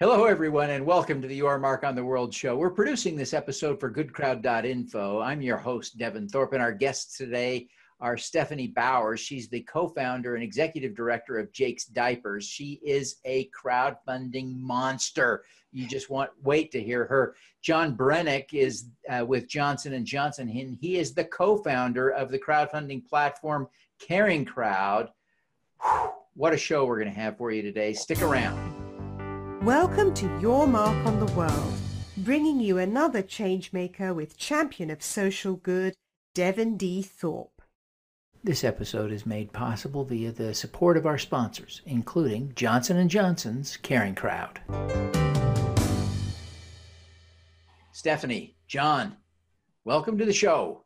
Hello, everyone, and welcome to the Your Mark on the World show. We're producing this episode for goodcrowd.info. I'm your host, Devin Thorpe, and our guests today are Stephanie Bowers. She's the co founder and executive director of Jake's Diapers. She is a crowdfunding monster. You just want wait to hear her. John Brennick is uh, with Johnson and Johnson. and He is the co-founder of the crowdfunding platform Caring Crowd. Whew, what a show we're going to have for you today. Stick around. Welcome to Your Mark on the World, bringing you another changemaker with champion of social good, Devin D. Thorpe. This episode is made possible via the support of our sponsors, including Johnson & Johnson's Caring Crowd. Stephanie, John, welcome to the show.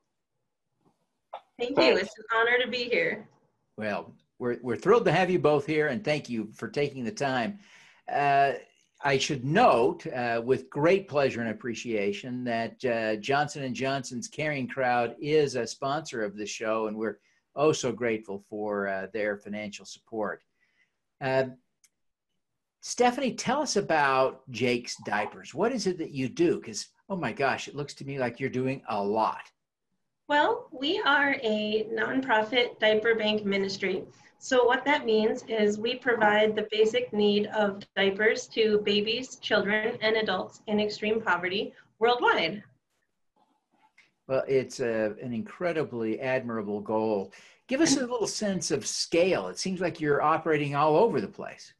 Thank you. It's an honor to be here. Well, we're, we're thrilled to have you both here, and thank you for taking the time. Uh, I should note, uh, with great pleasure and appreciation, that uh, Johnson and Johnson's Caring Crowd is a sponsor of the show, and we're oh so grateful for uh, their financial support. Uh, Stephanie, tell us about Jake's Diapers. What is it that you do? Because oh my gosh, it looks to me like you're doing a lot. Well, we are a nonprofit diaper bank ministry. So what that means is we provide the basic need of diapers to babies, children, and adults in extreme poverty worldwide. Well, it's a, an incredibly admirable goal. Give us a little sense of scale. It seems like you're operating all over the place.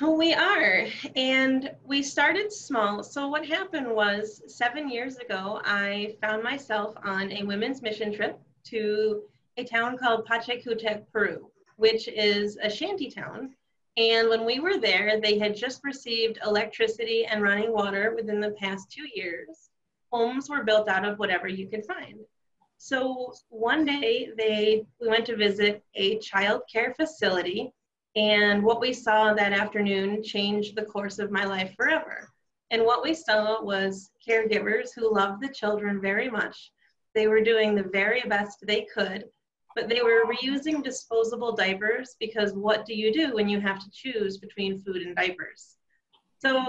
We are, and we started small. So, what happened was seven years ago, I found myself on a women's mission trip to a town called Pachacutec, Peru which is a shanty town. And when we were there, they had just received electricity and running water within the past two years. Homes were built out of whatever you could find. So one day they we went to visit a child care facility and what we saw that afternoon changed the course of my life forever. And what we saw was caregivers who loved the children very much. They were doing the very best they could but they were reusing disposable diapers because what do you do when you have to choose between food and diapers? So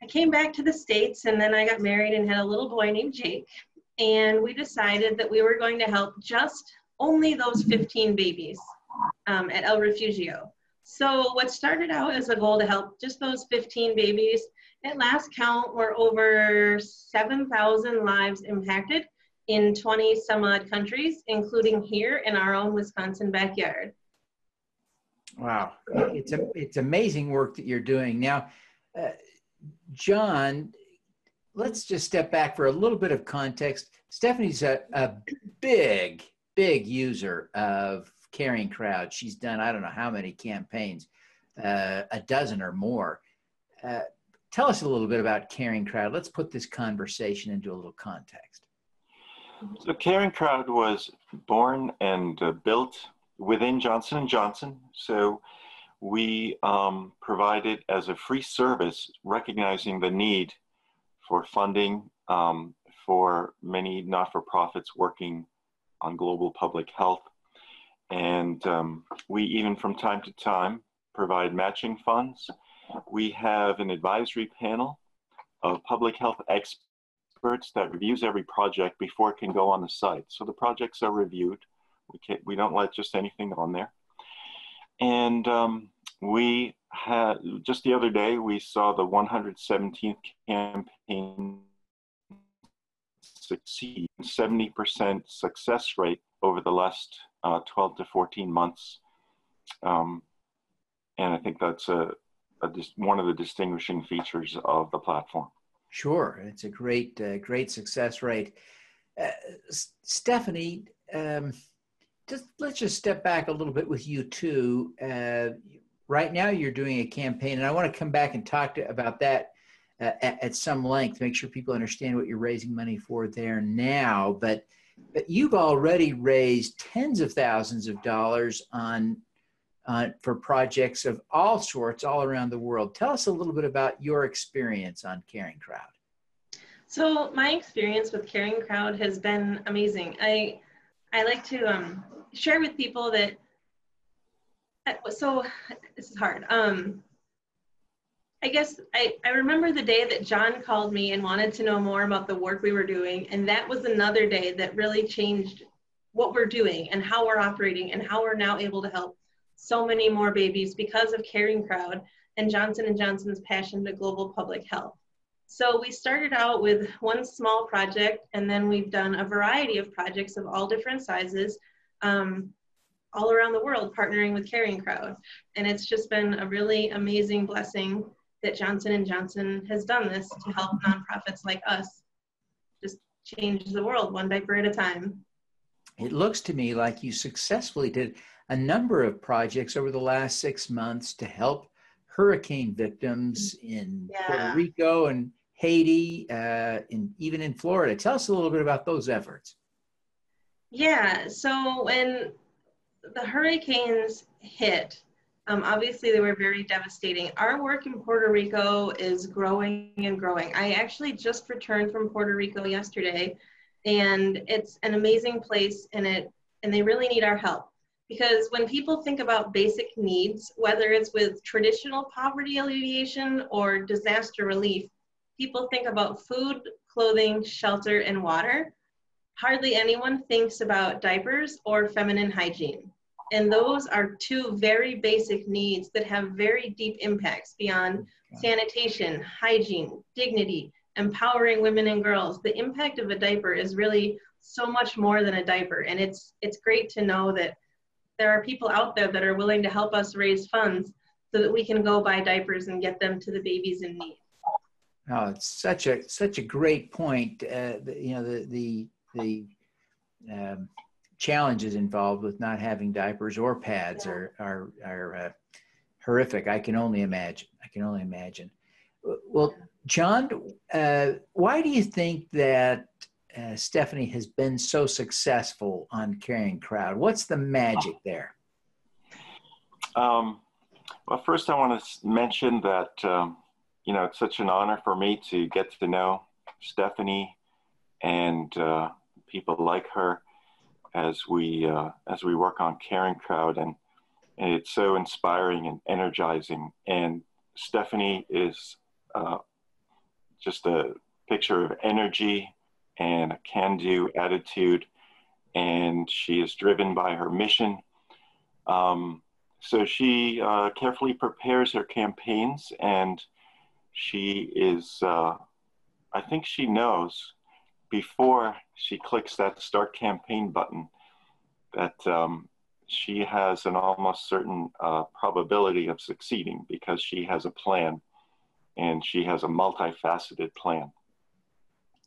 I came back to the States and then I got married and had a little boy named Jake. And we decided that we were going to help just only those 15 babies um, at El Refugio. So what started out as a goal to help just those 15 babies, at last count were over 7,000 lives impacted in 20 some odd countries, including here in our own Wisconsin backyard. Wow, it's a, it's amazing work that you're doing now, uh, John. Let's just step back for a little bit of context. Stephanie's a, a big, big user of Caring Crowd. She's done I don't know how many campaigns, uh, a dozen or more. Uh, tell us a little bit about Caring Crowd. Let's put this conversation into a little context. So Caring Crowd was born and uh, built within Johnson & Johnson. So we um, provided as a free service, recognizing the need for funding um, for many not-for-profits working on global public health. And um, we even from time to time provide matching funds. We have an advisory panel of public health experts that reviews every project before it can go on the site. So the projects are reviewed. We, can't, we don't let just anything on there. And um, we had, just the other day, we saw the 117th campaign succeed, 70% success rate over the last uh, 12 to 14 months. Um, and I think that's a, a, one of the distinguishing features of the platform. Sure, it's a great, uh, great success rate. Uh, Stephanie, um, just let's just step back a little bit with you too. Uh, right now, you're doing a campaign, and I want to come back and talk to, about that uh, at, at, some length. Make sure people understand what you're raising money for there now. But but you've already raised tens of thousands of dollars on uh, for projects of all sorts all around the world. Tell us a little bit about your experience on Caring Crowd. So my experience with Caring Crowd has been amazing. I I like to um, share with people that. So this is hard. Um, I guess I, I remember the day that John called me and wanted to know more about the work we were doing. And that was another day that really changed what we're doing and how we're operating and how we're now able to help so many more babies because of Caring Crowd and Johnson & Johnson's passion to global public health. So we started out with one small project and then we've done a variety of projects of all different sizes um, all around the world partnering with Caring Crowd. And it's just been a really amazing blessing that Johnson & Johnson has done this to help nonprofits like us just change the world one diaper at a time. It looks to me like you successfully did a number of projects over the last six months to help hurricane victims in yeah. Puerto Rico and Haiti, uh, and even in Florida. Tell us a little bit about those efforts. Yeah, so when the hurricanes hit, um, obviously they were very devastating. Our work in Puerto Rico is growing and growing. I actually just returned from Puerto Rico yesterday, and it's an amazing place, and it and they really need our help because when people think about basic needs, whether it's with traditional poverty alleviation or disaster relief, people think about food, clothing, shelter, and water. Hardly anyone thinks about diapers or feminine hygiene. And those are two very basic needs that have very deep impacts beyond sanitation, hygiene, dignity, empowering women and girls. The impact of a diaper is really so much more than a diaper. And it's it's great to know that there are people out there that are willing to help us raise funds so that we can go buy diapers and get them to the babies in need. Oh, it's such a such a great point. Uh, you know the the the um, challenges involved with not having diapers or pads yeah. are are are uh, horrific. I can only imagine. I can only imagine. Well, John, uh, why do you think that uh, Stephanie has been so successful on Caring Crowd? What's the magic there? Um, well, first, I want to mention that um, you know it's such an honor for me to get to know Stephanie and uh, people like her as we uh, as we work on Caring Crowd, and, and, it's so inspiring and energizing. And Stephanie is uh, just a picture of energy and a can do attitude, and she is driven by her mission. Um, so she uh, carefully prepares her campaigns, and she is, uh, I think she knows before she clicks that start campaign button that um, she has an almost certain uh, probability of succeeding because she has a plan and she has a multifaceted plan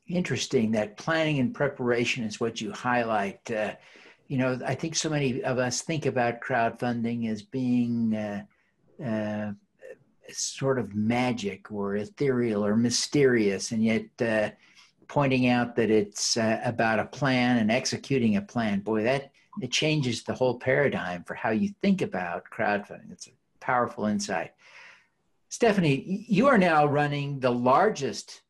interesting that planning and preparation is what you highlight. Uh, you know, I think so many of us think about crowdfunding as being uh, uh, sort of magic or ethereal or mysterious, and yet uh, pointing out that it's uh, about a plan and executing a plan. Boy, that it changes the whole paradigm for how you think about crowdfunding. It's a powerful insight. Stephanie, you are now running the largest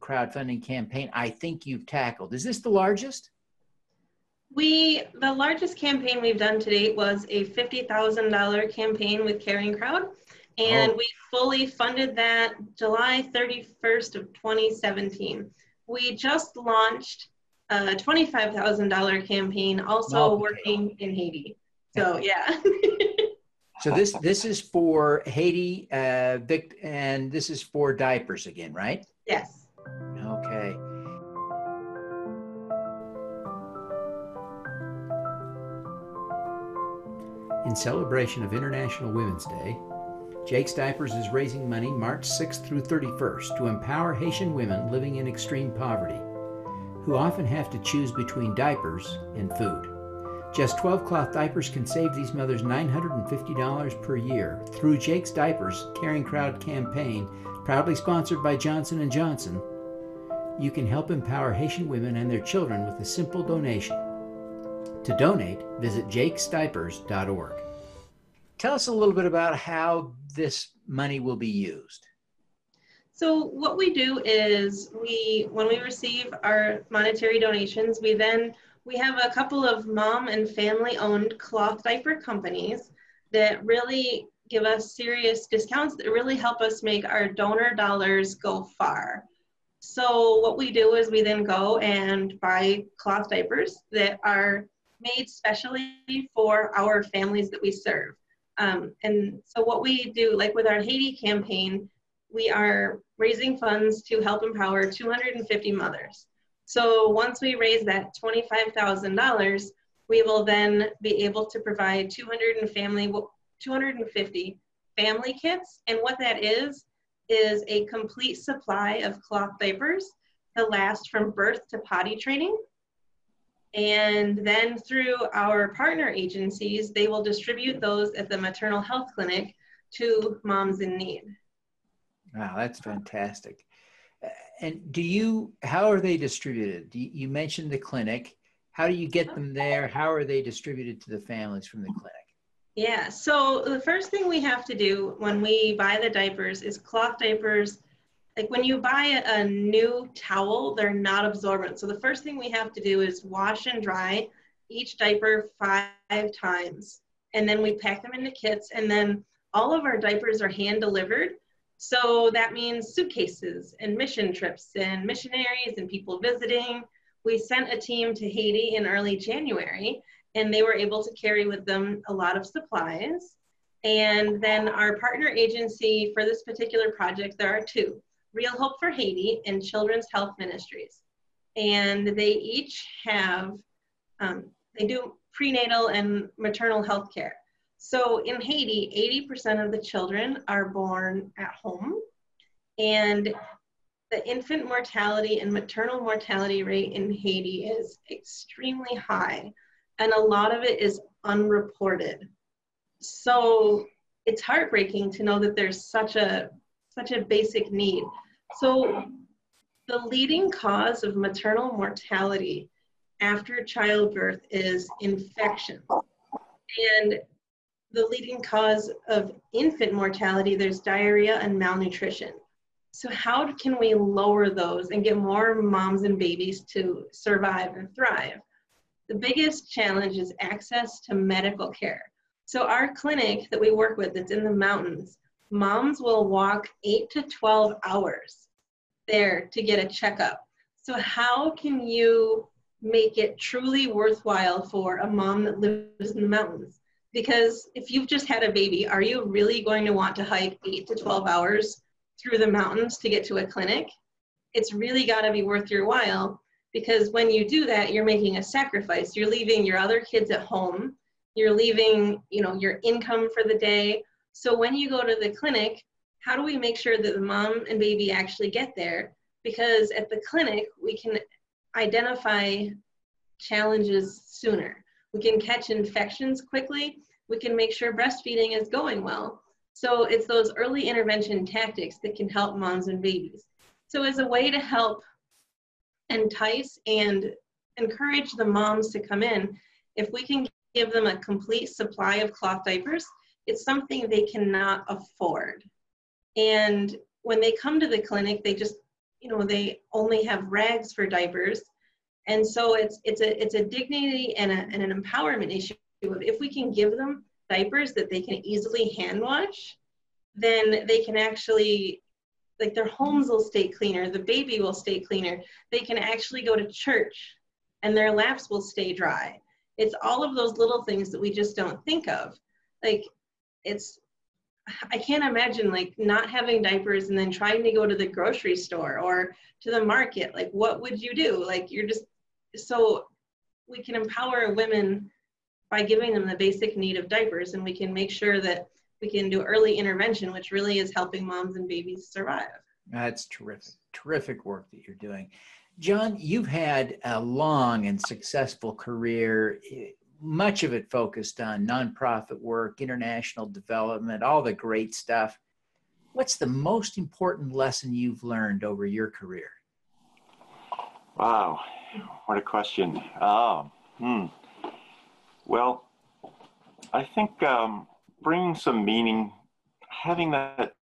crowdfunding campaign I think you've tackled. Is this the largest? We the largest campaign we've done to date was a fifty thousand dollar campaign with Caring Crowd, and oh. we fully funded that July thirty first of twenty seventeen. We just launched a twenty five thousand dollar campaign, also oh, working in Haiti. So yeah. so this this is for Haiti, uh, Vic, and this is for diapers again, right? Yes. Okay. In celebration of International Women's Day, Jake's Diapers is raising money March 6th through 31st to empower Haitian women living in extreme poverty, who often have to choose between diapers and food. Just 12 cloth diapers can save these mothers $950 per year through Jake's Diapers Caring Crowd campaign, proudly sponsored by Johnson & Johnson you can help empower Haitian women and their children with a simple donation. To donate, visit jakesdiapers.org. Tell us a little bit about how this money will be used. So what we do is we, when we receive our monetary donations, we then, we have a couple of mom and family owned cloth diaper companies that really give us serious discounts that really help us make our donor dollars go far. So what we do is we then go and buy cloth diapers that are made specially for our families that we serve. Um, and so what we do, like with our Haiti campaign, we are raising funds to help empower 250 mothers. So once we raise that $25,000, we will then be able to provide 200 and family, 250 family kits. And what that is, is a complete supply of cloth diapers to last from birth to potty training. And then through our partner agencies, they will distribute those at the maternal health clinic to moms in need. Wow, that's fantastic. And do you, how are they distributed? You, you mentioned the clinic. How do you get them there? How are they distributed to the families from the clinic? Yeah, so the first thing we have to do when we buy the diapers is cloth diapers. Like when you buy a new towel, they're not absorbent. So the first thing we have to do is wash and dry each diaper five times. And then we pack them into kits. And then all of our diapers are hand delivered. So that means suitcases and mission trips and missionaries and people visiting. We sent a team to Haiti in early January and they were able to carry with them a lot of supplies. And then our partner agency for this particular project, there are two, Real Hope for Haiti and Children's Health Ministries. And they each have, um, they do prenatal and maternal health care. So in Haiti, 80% of the children are born at home. And the infant mortality and maternal mortality rate in Haiti is extremely high and a lot of it is unreported. So it's heartbreaking to know that there's such a such a basic need. So the leading cause of maternal mortality after childbirth is infection. And the leading cause of infant mortality, there's diarrhea and malnutrition. So how can we lower those and get more moms and babies to survive and thrive? The biggest challenge is access to medical care. So our clinic that we work with that's in the mountains, moms will walk eight to 12 hours there to get a checkup. So how can you make it truly worthwhile for a mom that lives in the mountains? Because if you've just had a baby, are you really going to want to hike eight to 12 hours through the mountains to get to a clinic? It's really got to be worth your while because when you do that you're making a sacrifice you're leaving your other kids at home you're leaving you know your income for the day so when you go to the clinic how do we make sure that the mom and baby actually get there? Because at the clinic we can identify challenges sooner. We can catch infections quickly. We can make sure breastfeeding is going well. So it's those early intervention tactics that can help moms and babies. So as a way to help entice and encourage the moms to come in. If we can give them a complete supply of cloth diapers, it's something they cannot afford. And when they come to the clinic, they just, you know, they only have rags for diapers. And so it's it's a it's a dignity and, a, and an empowerment issue. of If we can give them diapers that they can easily hand wash, then they can actually like their homes will stay cleaner, the baby will stay cleaner. They can actually go to church and their laps will stay dry. It's all of those little things that we just don't think of. Like it's I can't imagine like not having diapers and then trying to go to the grocery store or to the market. Like what would you do? Like you're just so we can empower women by giving them the basic need of diapers and we can make sure that we can do early intervention, which really is helping moms and babies survive. That's terrific, terrific work that you're doing. John, you've had a long and successful career, much of it focused on nonprofit work, international development, all the great stuff. What's the most important lesson you've learned over your career? Wow, what a question. Um, hmm. Well, I think um, bringing some meaning, having that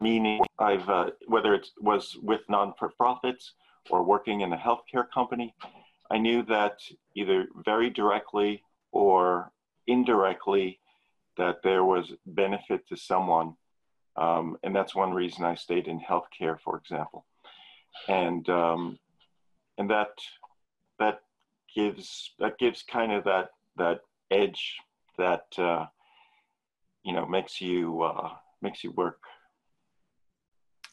meaning. I've uh, whether it was with non-profits or working in a healthcare company, I knew that either very directly or indirectly that there was benefit to someone. Um, and that's one reason I stayed in healthcare, for example. And um, and that that gives that gives kind of that that edge that uh, you know makes you uh, makes you work.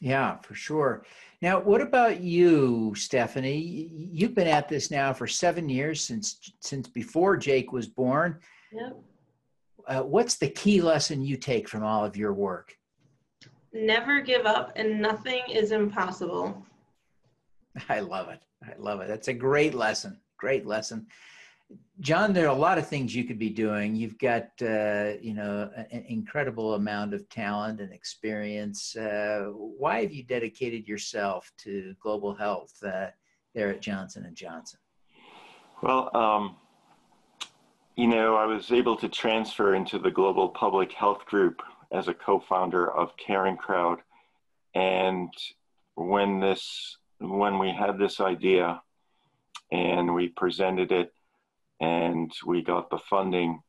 Yeah, for sure. Now, what about you, Stephanie? You've been at this now for seven years since since before Jake was born. Yep. Uh, what's the key lesson you take from all of your work? Never give up, and nothing is impossible. I love it. I love it. That's a great lesson. Great lesson. John, there are a lot of things you could be doing. You've got, uh, you know, an incredible amount of talent and experience. Uh, why have you dedicated yourself to global health uh, there at Johnson and Johnson? Well, um, you know, I was able to transfer into the global public health group as a co-founder of Caring Crowd, and when this, when we had this idea, and we presented it and we got the funding,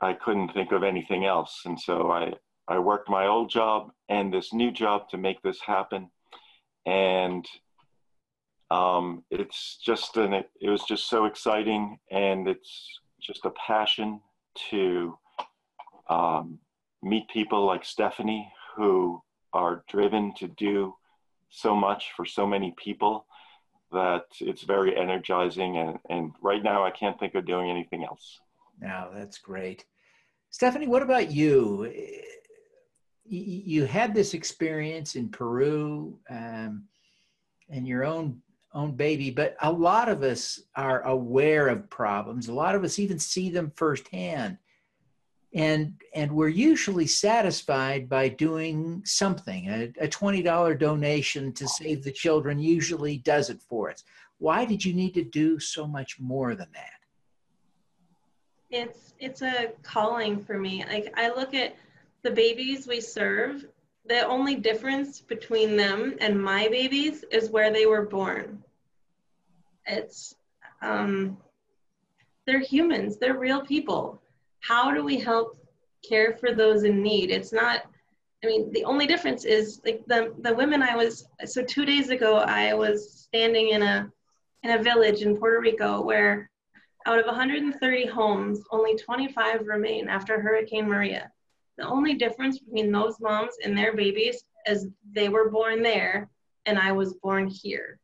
I couldn't think of anything else. And so I, I worked my old job and this new job to make this happen. And um, it's just an, it was just so exciting and it's just a passion to um, meet people like Stephanie who are driven to do so much for so many people that it's very energizing. And, and right now, I can't think of doing anything else. Now, that's great. Stephanie, what about you? You had this experience in Peru um, and your own own baby, but a lot of us are aware of problems. A lot of us even see them firsthand and and we're usually satisfied by doing something. A, a, $20 donation to save the children usually does it for us. Why did you need to do so much more than that? It's it's a calling for me. Like i look at the babies we serve the only difference between them and my babies is where they were born. It's um they're humans. They're real people how do we help care for those in need? It's not, I mean, the only difference is like the, the women I was, so two days ago, I was standing in a, in a village in Puerto Rico where out of 130 homes, only 25 remain after Hurricane Maria. The only difference between those moms and their babies is they were born there and I was born here.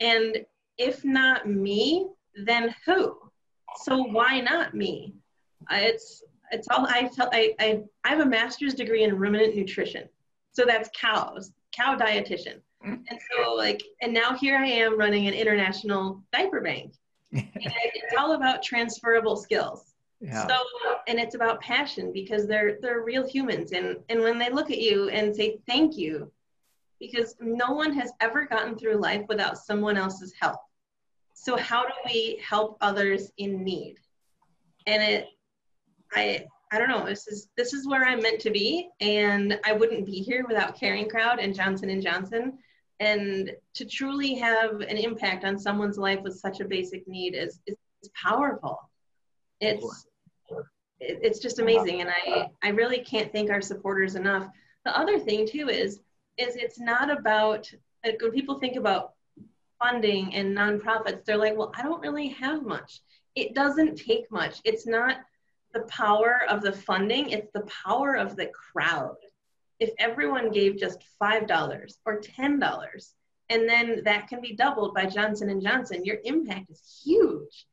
And if not me, then who? So why not me? It's it's all I tell I, I I have a master's degree in ruminant nutrition. So that's cows, cow dietitian. Mm. And so like and now here I am running an international diaper bank. it's all about transferable skills. Yeah. So and it's about passion because they're they're real humans and and when they look at you and say thank you because no one has ever gotten through life without someone else's help. So how do we help others in need? And it I I don't know. This is this is where I'm meant to be, and I wouldn't be here without Caring Crowd and Johnson and Johnson. And to truly have an impact on someone's life with such a basic need is is, is powerful. It's it's just amazing, and I I really can't thank our supporters enough. The other thing too is is it's not about like when people think about funding and nonprofits, they're like, well, I don't really have much. It doesn't take much. It's not the power of the funding, it's the power of the crowd. If everyone gave just $5 or $10, and then that can be doubled by Johnson and Johnson, your impact is huge.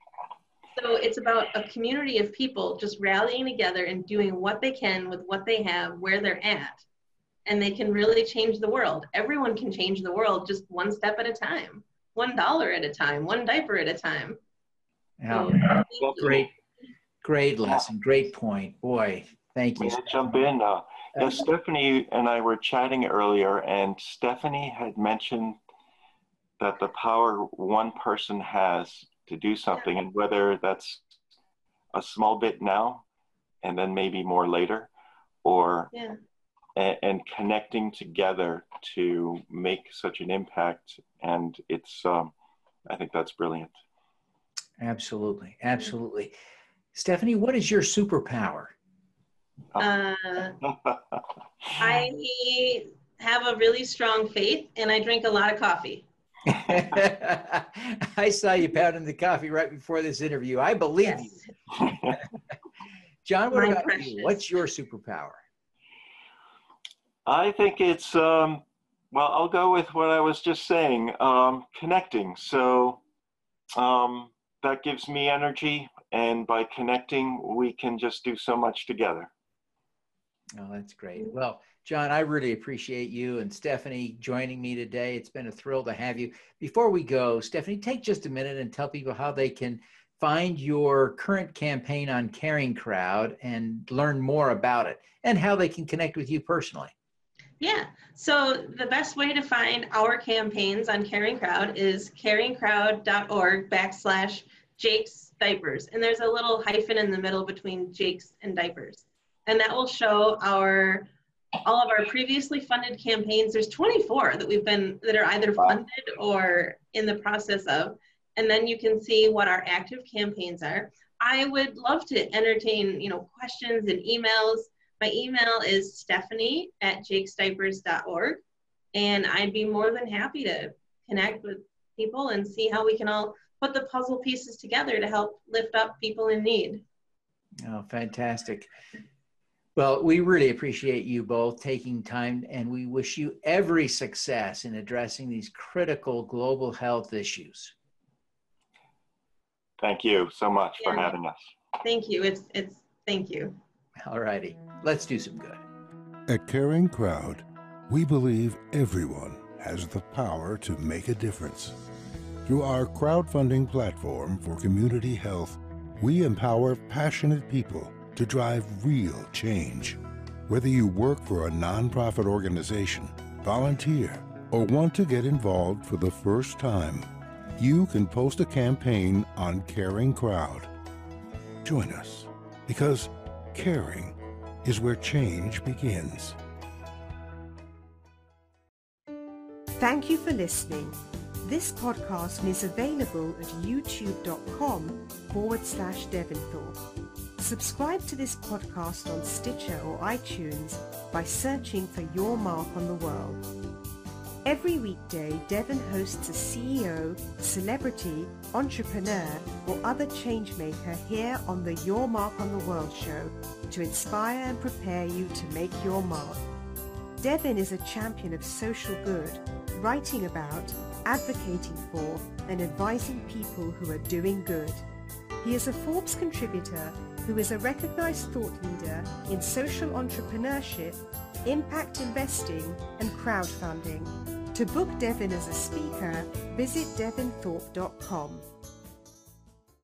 So it's about a community of people just rallying together and doing what they can with what they have, where they're at. And they can really change the world. Everyone can change the world just one step at a time, one dollar at a time, one diaper at a time. Yeah, so, great Great lesson. Great point. Boy, thank you. May I jump in? Uh, yeah, Stephanie and I were chatting earlier, and Stephanie had mentioned that the power one person has to do something, and whether that's a small bit now and then maybe more later, or yeah. and, and connecting together to make such an impact. And it's, um, I think that's brilliant. Absolutely. Absolutely. Stephanie, what is your superpower? Uh, I have a really strong faith and I drink a lot of coffee. I saw you pounding the coffee right before this interview. I believe Yes. you. John, what My about precious. you? What's your superpower? I think it's, um, well, I'll go with what I was just saying um, connecting. So um, that gives me energy. And by connecting, we can just do so much together. Oh, that's great. Well, John, I really appreciate you and Stephanie joining me today. It's been a thrill to have you. Before we go, Stephanie, take just a minute and tell people how they can find your current campaign on Caring Crowd and learn more about it and how they can connect with you personally. Yeah. So the best way to find our campaigns on Caring Crowd is caringcrowd.org backslash Jake's diapers. And there's a little hyphen in the middle between Jake's and diapers. And that will show our all of our previously funded campaigns. There's 24 that we've been that are either funded or in the process of. And then you can see what our active campaigns are. I would love to entertain, you know, questions and emails. My email is stephanie at jakesdiapers.org. And I'd be more than happy to connect with people and see how we can all put the puzzle pieces together to help lift up people in need. Oh, fantastic. Well, we really appreciate you both taking time and we wish you every success in addressing these critical global health issues. Thank you so much for having us. Thank you. It's it's thank you. All righty, let's do some good. At Caring Crowd, we believe everyone has the power to make a difference. Through our crowdfunding platform for community health, we empower passionate people to drive real change. Whether you work for a nonprofit organization, volunteer, or want to get involved for the first time, you can post a campaign on Caring Crowd. Join us because caring is where change begins. Thank you for listening. This podcast is available at youtube.com forward slash Devinthorpe. Subscribe to this podcast on Stitcher or iTunes by searching for Your Mark on the World. Every weekday, Devin hosts a CEO, celebrity, entrepreneur, or other changemaker here on the Your Mark on the World show to inspire and prepare you to make your mark. Devin is a champion of social good, writing about, advocating for, and advising people who are doing good. He is a Forbes contributor who is a recognized thought leader in social entrepreneurship, impact investing, and crowdfunding. To book Devin as a speaker, visit devinthorpe.com.